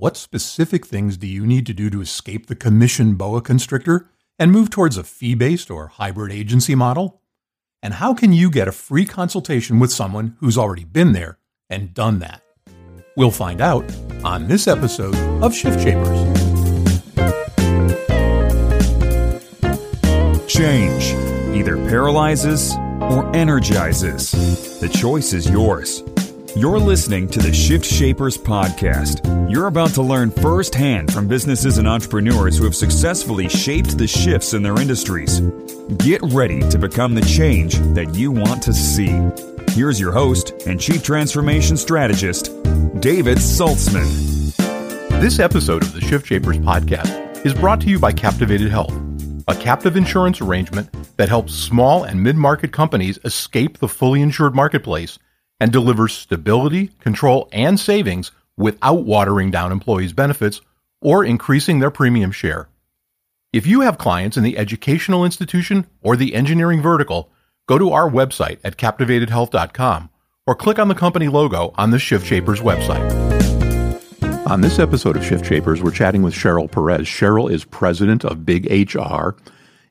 What specific things do you need to do to escape the commission boa constrictor and move towards a fee based or hybrid agency model? And how can you get a free consultation with someone who's already been there and done that? We'll find out on this episode of Shift Shapers. Change either paralyzes or energizes. The choice is yours. You're listening to the Shift Shapers podcast. You're about to learn firsthand from businesses and entrepreneurs who have successfully shaped the shifts in their industries. Get ready to become the change that you want to see. Here's your host and Chief Transformation Strategist, David Saltzman. This episode of the Shift Shapers podcast is brought to you by Captivated Health, a captive insurance arrangement that helps small and mid market companies escape the fully insured marketplace and delivers stability, control, and savings without watering down employees' benefits or increasing their premium share. If you have clients in the educational institution or the engineering vertical, go to our website at captivatedhealth.com or click on the company logo on the Shift Shapers website. On this episode of Shift Shapers, we're chatting with Cheryl Perez. Cheryl is president of Big HR,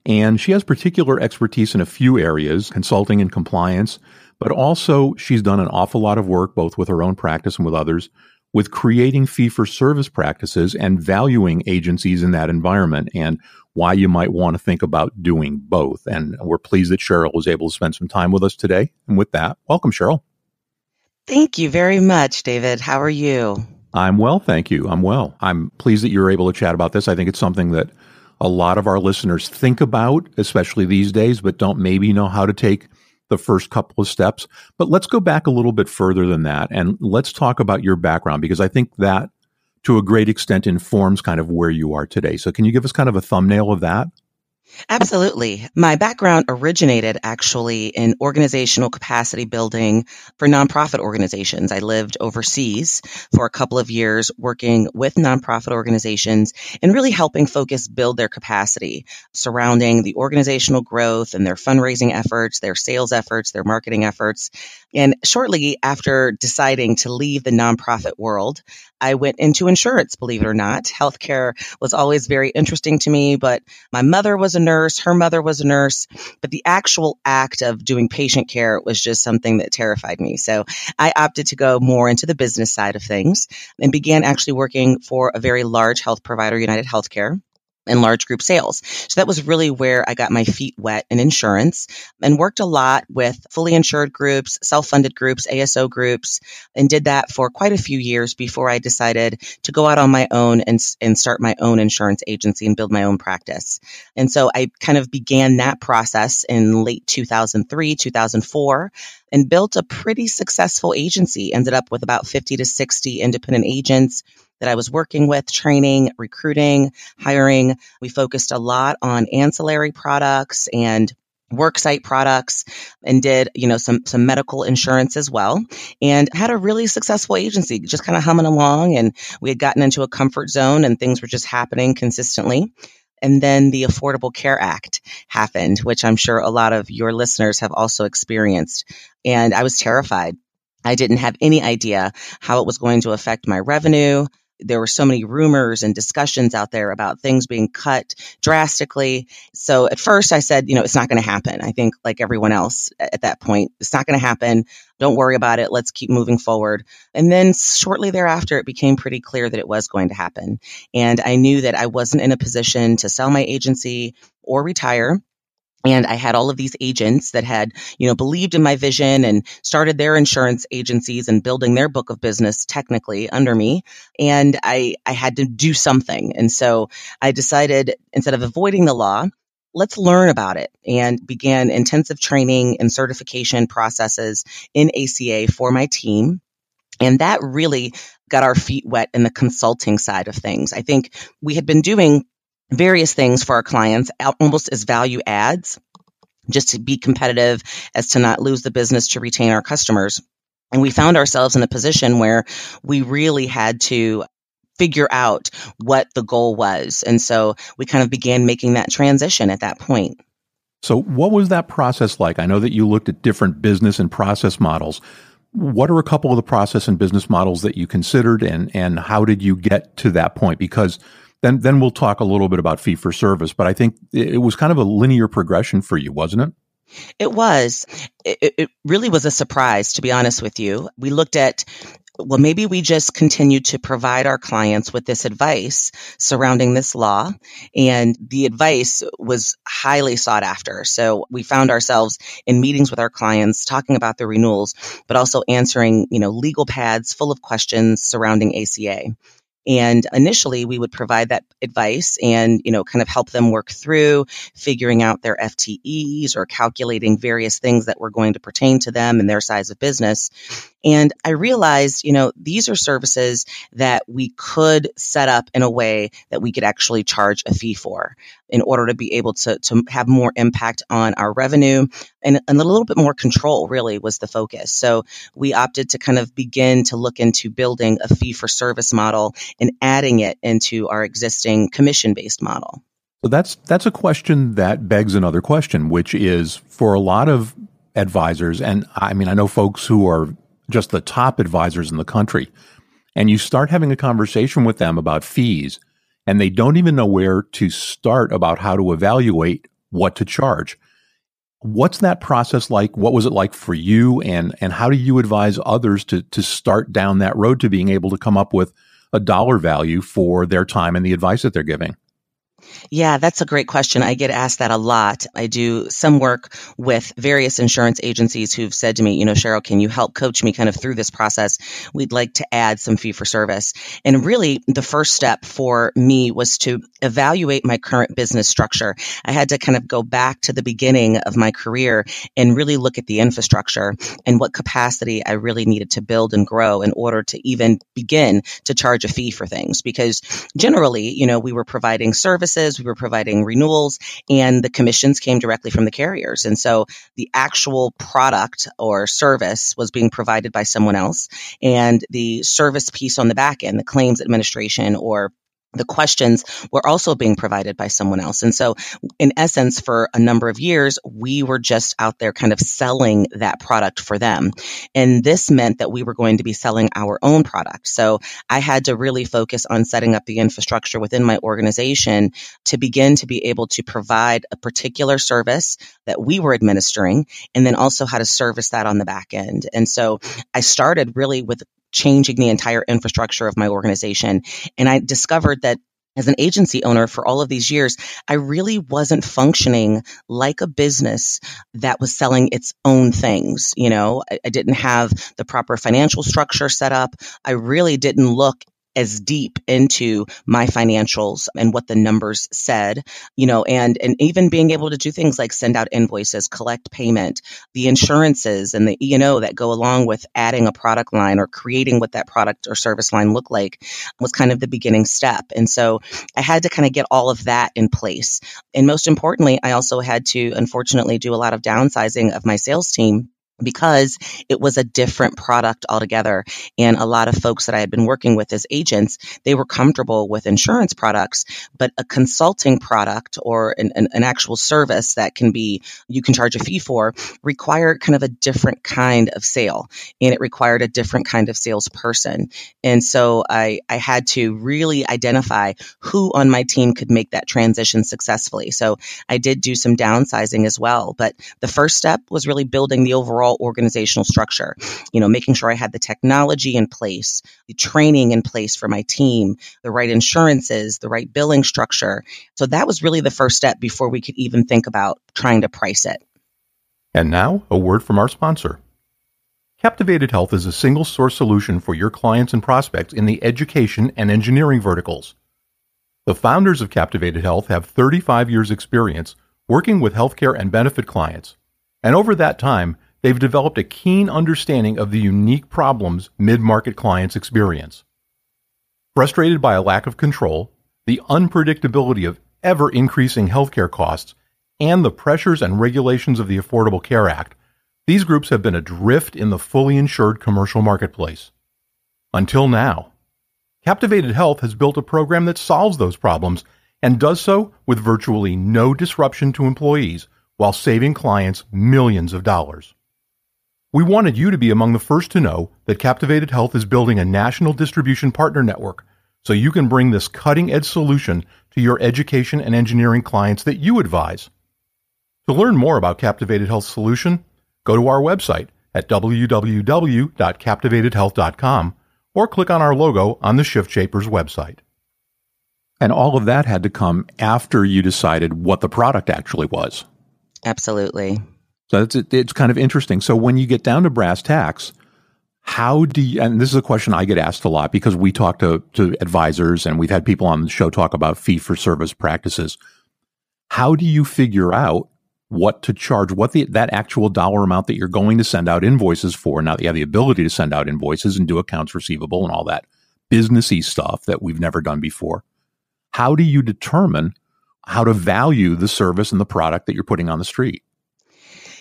and she has particular expertise in a few areas consulting and compliance, but also, she's done an awful lot of work, both with her own practice and with others, with creating fee for service practices and valuing agencies in that environment and why you might want to think about doing both. And we're pleased that Cheryl was able to spend some time with us today. And with that, welcome, Cheryl. Thank you very much, David. How are you? I'm well, thank you. I'm well. I'm pleased that you're able to chat about this. I think it's something that a lot of our listeners think about, especially these days, but don't maybe know how to take the first couple of steps. But let's go back a little bit further than that and let's talk about your background because I think that to a great extent informs kind of where you are today. So can you give us kind of a thumbnail of that? Absolutely. My background originated actually in organizational capacity building for nonprofit organizations. I lived overseas for a couple of years working with nonprofit organizations and really helping focus build their capacity surrounding the organizational growth and their fundraising efforts, their sales efforts, their marketing efforts. And shortly after deciding to leave the nonprofit world, I went into insurance, believe it or not. Healthcare was always very interesting to me, but my mother was a nurse, her mother was a nurse, but the actual act of doing patient care was just something that terrified me. So I opted to go more into the business side of things and began actually working for a very large health provider, United Healthcare and large group sales. So that was really where I got my feet wet in insurance and worked a lot with fully insured groups, self-funded groups, ASO groups, and did that for quite a few years before I decided to go out on my own and, and start my own insurance agency and build my own practice. And so I kind of began that process in late 2003, 2004 and built a pretty successful agency, ended up with about 50 to 60 independent agents that I was working with, training, recruiting, hiring. We focused a lot on ancillary products and worksite products and did, you know, some, some medical insurance as well and had a really successful agency, just kind of humming along. And we had gotten into a comfort zone and things were just happening consistently. And then the Affordable Care Act happened, which I'm sure a lot of your listeners have also experienced. And I was terrified. I didn't have any idea how it was going to affect my revenue, there were so many rumors and discussions out there about things being cut drastically. So at first I said, you know, it's not going to happen. I think like everyone else at that point, it's not going to happen. Don't worry about it. Let's keep moving forward. And then shortly thereafter, it became pretty clear that it was going to happen. And I knew that I wasn't in a position to sell my agency or retire. And I had all of these agents that had, you know, believed in my vision and started their insurance agencies and building their book of business technically under me. And I, I had to do something. And so I decided instead of avoiding the law, let's learn about it and began intensive training and certification processes in ACA for my team. And that really got our feet wet in the consulting side of things. I think we had been doing various things for our clients almost as value adds just to be competitive as to not lose the business to retain our customers. And we found ourselves in a position where we really had to figure out what the goal was. And so we kind of began making that transition at that point. So, what was that process like? I know that you looked at different business and process models, what are a couple of the process and business models that you considered and, and how did you get to that point? Because then, then we'll talk a little bit about fee for service, but I think it was kind of a linear progression for you, wasn't it? It was. It, it, really was a surprise, to be honest with you. We looked at well, maybe we just continue to provide our clients with this advice surrounding this law. And the advice was highly sought after. So we found ourselves in meetings with our clients talking about the renewals, but also answering, you know, legal pads full of questions surrounding ACA. And initially we would provide that advice and, you know, kind of help them work through figuring out their FTEs or calculating various things that were going to pertain to them and their size of business. And I realized, you know, these are services that we could set up in a way that we could actually charge a fee for in order to be able to, to have more impact on our revenue and, and a little bit more control really was the focus. So we opted to kind of begin to look into building a fee for service model and adding it into our existing commission based model. So that's that's a question that begs another question, which is for a lot of advisors, and I mean I know folks who are just the top advisors in the country, and you start having a conversation with them about fees, and they don't even know where to start about how to evaluate what to charge. What's that process like? What was it like for you, and and how do you advise others to to start down that road to being able to come up with a dollar value for their time and the advice that they're giving? Yeah, that's a great question. I get asked that a lot. I do some work with various insurance agencies who've said to me, you know, Cheryl, can you help coach me kind of through this process? We'd like to add some fee for service. And really, the first step for me was to evaluate my current business structure. I had to kind of go back to the beginning of my career and really look at the infrastructure and what capacity I really needed to build and grow in order to even begin to charge a fee for things. Because generally, you know, we were providing services services, we were providing renewals, and the commissions came directly from the carriers. And so the actual product or service was being provided by someone else, and the service piece on the back end, the claims administration or the questions were also being provided by someone else. And so, in essence, for a number of years, we were just out there kind of selling that product for them. And this meant that we were going to be selling our own product. So I had to really focus on setting up the infrastructure within my organization to begin to be able to provide a particular service that we were administering and then also how to service that on the back end. And so I started really with changing the entire infrastructure of my organization. And I discovered that as an agency owner for all of these years, I really wasn't functioning like a business that was selling its own things. You know, I, I, didn't have the proper financial structure set up. I really didn't look as deep into my financials and what the numbers said, you know, and, and even being able to do things like send out invoices, collect payment, the insurances and the E&O that go along with adding a product line or creating what that product or service line looked like was kind of the beginning step. And so I had to kind of get all of that in place. And most importantly, I also had to unfortunately do a lot of downsizing of my sales team because it was a different product altogether. And a lot of folks that I had been working with as agents, they were comfortable with insurance products, but a consulting product or an, an, an, actual service that can be, you can charge a fee for required kind of a different kind of sale and it required a different kind of salesperson. And so I, I had to really identify who on my team could make that transition successfully. So I did do some downsizing as well, but the first step was really building the overall overall organizational structure. You know, making sure I had the technology in place, the training in place for my team, the right insurances, the right billing structure. So that was really the first step before we could even think about trying to price it. And now, a word from our sponsor. Captivated Health is a single source solution for your clients and prospects in the education and engineering verticals. The founders of Captivated Health have 35 years' experience working with healthcare and benefit clients. And over that time, they've developed a keen understanding of the unique problems mid market clients experience. Frustrated by a lack of control, the unpredictability of ever increasing healthcare costs, and the pressures and regulations of the Affordable Care Act, these groups have been adrift in the fully insured commercial marketplace. Until now. Captivated Health has built a program that solves those problems and does so with virtually no disruption to employees while saving clients millions of dollars. We wanted you to be among the first to know that Captivated Health is building a national distribution partner network so you can bring this cutting edge solution to your education and engineering clients that you advise. To learn more about Captivated Health Solution, go to our website at www.captivatedhealth.com or click on our logo on the Shift Shapers website. And all of that had to come after you decided what the product actually was. Absolutely. So it's, it's kind of interesting. So when you get down to brass tacks, how do you, and this is a question I get asked a lot because we talk to, to advisors and we've had people on the show talk about fee for service practices. How do you figure out what to charge, what the, that actual dollar amount that you're going to send out invoices for now that you have the ability to send out invoices and do accounts receivable and all that businessy stuff that we've never done before? How do you determine how to value the service and the product that you're putting on the street?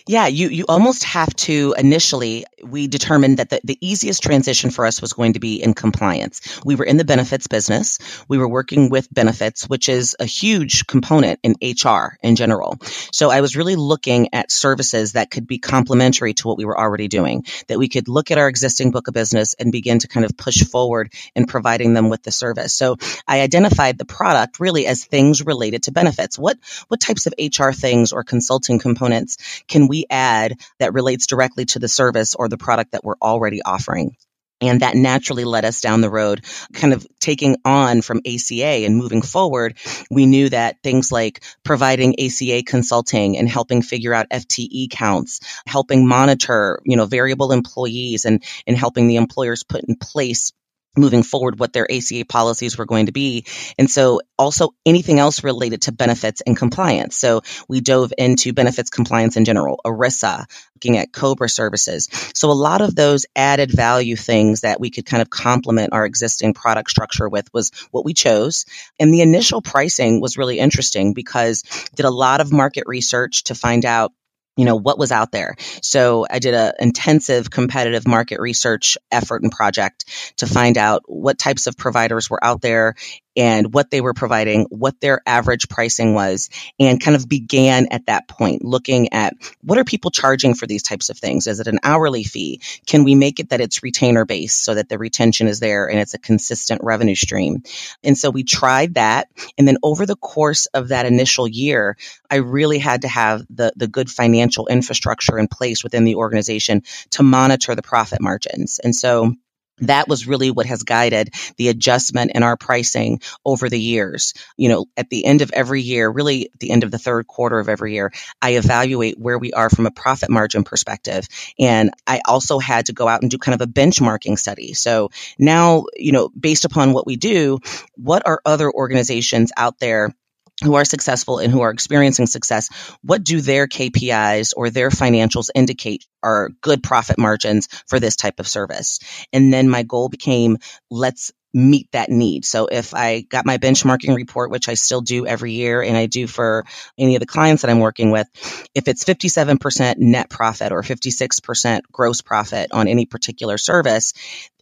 Yeah, you, you almost have to initially, we determined that the, the easiest transition for us was going to be in compliance. We were in the benefits business. We were working with benefits, which is a huge component in HR in general. So I was really looking at services that could be complementary to what we were already doing, that we could look at our existing book of business and begin to kind of push forward in providing them with the service. So I identified the product really as things related to benefits. What, what types of HR things or consulting components can we we add that relates directly to the service or the product that we're already offering. And that naturally led us down the road, kind of taking on from ACA and moving forward. We knew that things like providing ACA consulting and helping figure out FTE counts, helping monitor, you know, variable employees and, and helping the employers put in place moving forward what their ACA policies were going to be. And so also anything else related to benefits and compliance. So we dove into benefits compliance in general, ERISA, looking at COBRA services. So a lot of those added value things that we could kind of complement our existing product structure with was what we chose. And the initial pricing was really interesting because did a lot of market research to find out you know what was out there. So i did an intensive competitive market research effort and project to find out what types of providers were out there and what they were providing, what their average pricing was, and kind of began at that point looking at what are people charging for these types of things? Is it an hourly fee? Can we make it that it's retainer based so that the retention is there and it's a consistent revenue stream? And so we tried that. And then over the course of that initial year, I really had to have the, the good financial infrastructure in place within the organization to monitor the profit margins. And so that was really what has guided the adjustment in our pricing over the years. You know, at the end of every year, really at the end of the third quarter of every year, I evaluate where we are from a profit margin perspective. And I also had to go out and do kind of a benchmarking study. So now, you know, based upon what we do, what are other organizations out there who are successful and who are experiencing success, what do their KPIs or their financials indicate are good profit margins for this type of service? And then my goal became let's meet that need. So if I got my benchmarking report, which I still do every year and I do for any of the clients that I'm working with, if it's 57% net profit or 56% gross profit on any particular service,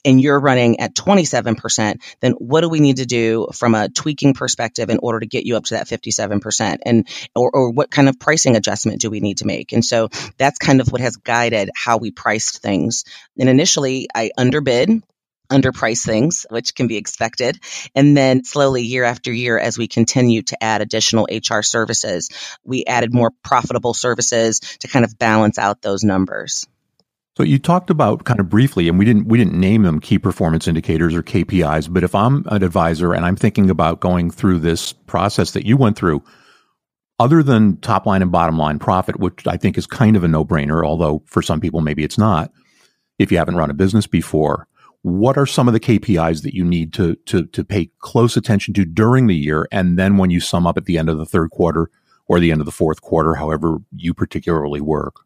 and you're running at 27%, then what do we need to do from a tweaking perspective in order to get you up to that 57%? And, or, or what kind of pricing adjustment do we need to make? And so that's kind of what has guided how we priced things. And initially I underbid underprice things, which can be expected. And then slowly, year after year, as we continue to add additional HR services, we added more profitable services to kind of balance out those numbers. So you talked about kind of briefly, and we didn't we didn't name them key performance indicators or KPIs. But if I'm an advisor and I'm thinking about going through this process that you went through, other than top line and bottom line profit, which I think is kind of a no brainer, although for some people maybe it's not, if you haven't run a business before, what are some of the KPIs that you need to to to pay close attention to during the year, and then when you sum up at the end of the third quarter or the end of the fourth quarter, however you particularly work?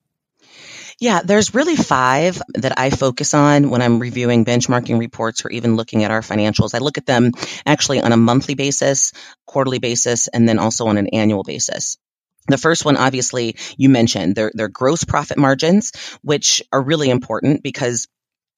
Yeah, there's really five that I focus on when I'm reviewing benchmarking reports or even looking at our financials. I look at them actually on a monthly basis, quarterly basis, and then also on an annual basis. The first one, obviously, you mentioned their, their gross profit margins, which are really important because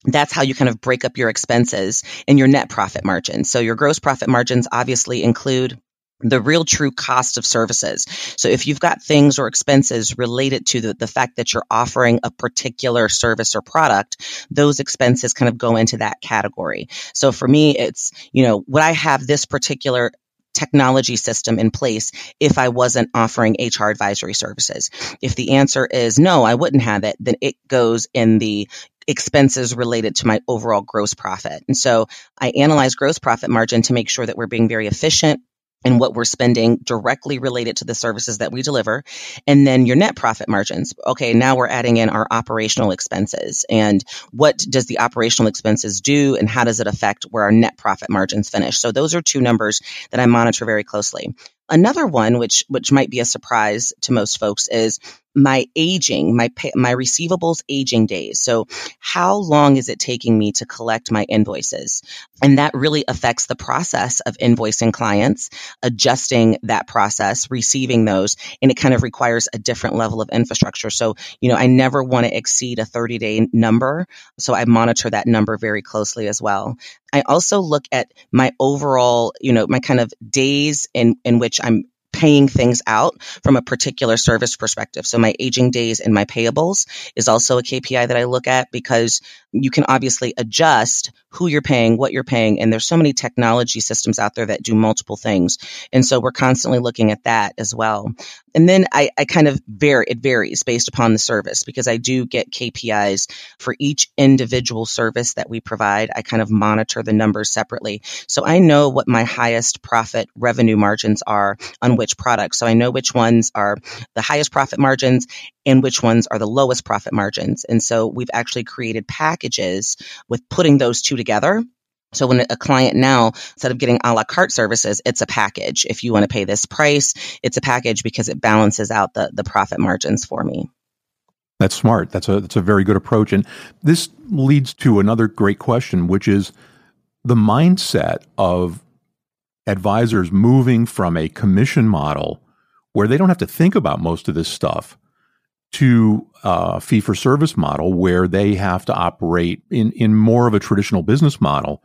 that's how you kind of break up your expenses and your net profit margins. So your gross profit margins obviously include the real true cost of services. So if you've got things or expenses related to the, the fact that you're offering a particular service or product, those expenses kind of go into that category. So for me, it's, you know, would I have this particular technology system in place if I wasn't offering HR advisory services? If the answer is no, I wouldn't have it, then it goes in the expenses related to my overall gross profit. And so I analyze gross profit margin to make sure that we're being very efficient and what we're spending directly related to the services that we deliver. And then your net profit margins. Okay, now we're adding in our operational expenses. And what does the operational expenses do and how does it affect where our net profit margins finish? So those are two numbers that I monitor very closely. Another one, which which might be a surprise to most folks, is my aging, my pay, my receivables aging days. So, how long is it taking me to collect my invoices? And that really affects the process of invoicing clients, adjusting that process, receiving those, and it kind of requires a different level of infrastructure. So, you know, I never want to exceed a 30 day number, so I monitor that number very closely as well. I also look at my overall, you know, my kind of days in, in which I'm paying things out from a particular service perspective. So my aging days and my payables is also a KPI that I look at because you can obviously adjust who you're paying, what you're paying, and there's so many technology systems out there that do multiple things. And so we're constantly looking at that as well. And then I, I kind of vary, it varies based upon the service because I do get KPIs for each individual service that we provide. I kind of monitor the numbers separately. So I know what my highest profit revenue margins are on which products. So I know which ones are the highest profit margins and which ones are the lowest profit margins. And so we've actually created packages with putting those two together. So when a client now, instead of getting a la carte services, it's a package. If you want to pay this price, it's a package because it balances out the, the profit margins for me. That's smart. That's a that's a very good approach. And this leads to another great question, which is the mindset of advisors moving from a commission model where they don't have to think about most of this stuff to uh, a fee for service model where they have to operate in, in more of a traditional business model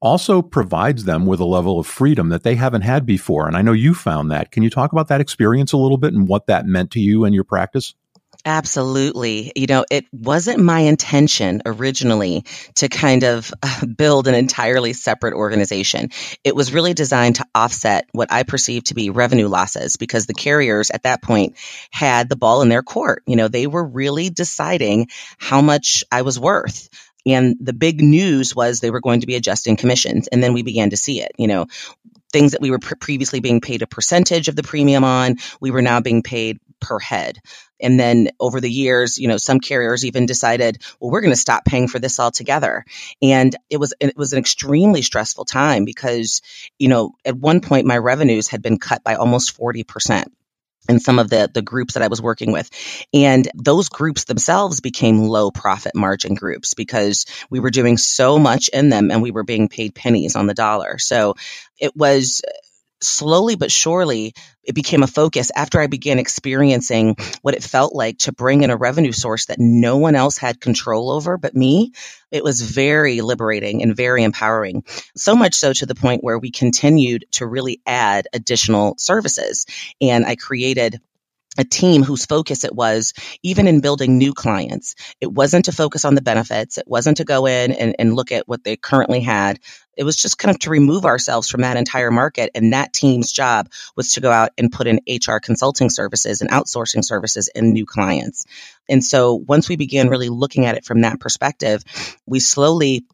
also provides them with a level of freedom that they haven't had before. And I know you found that. Can you talk about that experience a little bit and what that meant to you and your practice? Absolutely. You know, it wasn't my intention originally to kind of uh, build an entirely separate organization. It was really designed to offset what I perceived to be revenue losses because the carriers at that point had the ball in their court. You know, they were really deciding how much I was worth. And the big news was they were going to be adjusting commissions. And then we began to see it. You know, things that we were previously being paid a percentage of the premium on, we were now being paid per head. And then over the years, you know, some carriers even decided, well, we're going to stop paying for this altogether. And it was, it was an extremely stressful time because, you know, at one point my revenues had been cut by almost 40% in some of the the groups that I was working with. And those groups themselves became low profit margin groups because we were doing so much in them and we were being paid pennies on the dollar. So it was slowly but surely, it became a focus after I began experiencing what it felt like to bring in a revenue source that no one else had control over but me. It was very liberating and very empowering. So much so to the point where we continued to really add additional services. And I created a team whose focus it was, even in building new clients. It wasn't to focus on the benefits. It wasn't to go in and, and look at what they currently had. It was just kind of to remove ourselves from that entire market. And that team's job was to go out and put in HR consulting services and outsourcing services in new clients. And so once we began really looking at it from that perspective, we slowly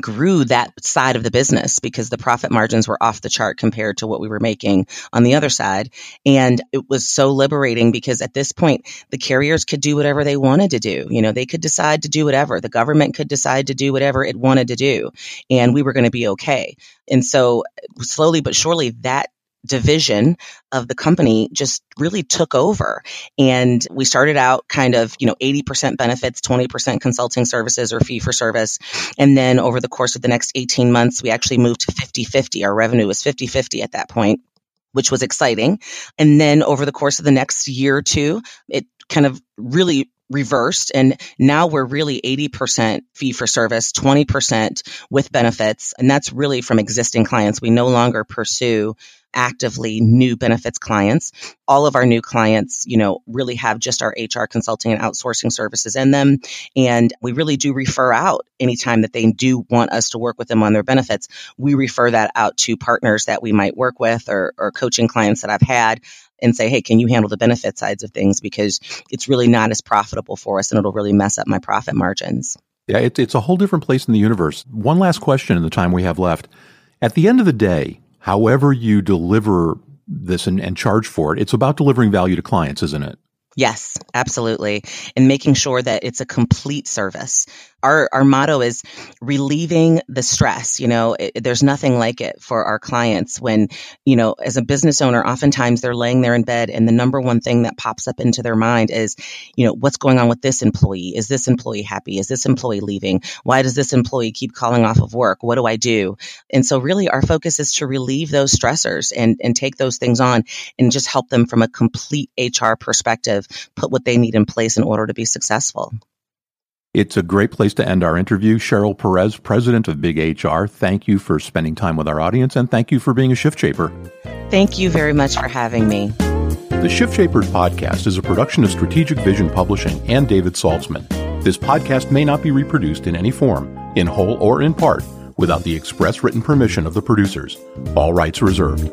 grew that side of the business because the profit margins were off the chart compared to what we were making on the other side. And it was so liberating because at this point, the carriers could do whatever they wanted to do. You know, they could decide to do whatever. The government could decide to do whatever it wanted to do. And we were going to be okay. And so slowly but surely that division of the company just really took over. And we started out kind of, you know, 80% benefits, 20% consulting services or fee for service. And then over the course of the next 18 months, we actually moved to 50 50. Our revenue was 50 50 at that point. Which was exciting. And then over the course of the next year or two, it kind of really reversed and now we're really 80% fee for service 20% with benefits and that's really from existing clients we no longer pursue actively new benefits clients. All of our new clients, you know, really have just our HR consulting and outsourcing services in them. And we really do refer out anytime that they do want us to work with them on their benefits. We refer that out to partners that we might work with or, or coaching clients that I've had and say, hey, can you handle the benefit sides of things? Because it's really not as profitable for us and it'll really mess up my profit margins. Yeah, it, it's a whole different place in the universe. One last question in the time we have left. At the end of the day, however you deliver this and, and charge for it, it's about delivering value to clients, isn't it? Yes, absolutely. And making sure that it's a complete service our our motto is relieving the stress you know it, there's nothing like it for our clients when you know as a business owner oftentimes they're laying there in bed and the number one thing that pops up into their mind is you know what's going on with this employee? Is this employee happy? Is this employee leaving? Why does this employee keep calling off of work? What do i do? And so really our focus is to relieve those stressors and and take those things on and just help them from a complete hr perspective put what they need in place in order to be successful it's a great place to end our interview. Cheryl Perez, president of Big HR, thank you for spending time with our audience and thank you for being a shift shaper. Thank you very much for having me. The Shift Shapers podcast is a production of Strategic Vision Publishing and David Saltzman. This podcast may not be reproduced in any form, in whole or in part, without the express written permission of the producers. All rights reserved.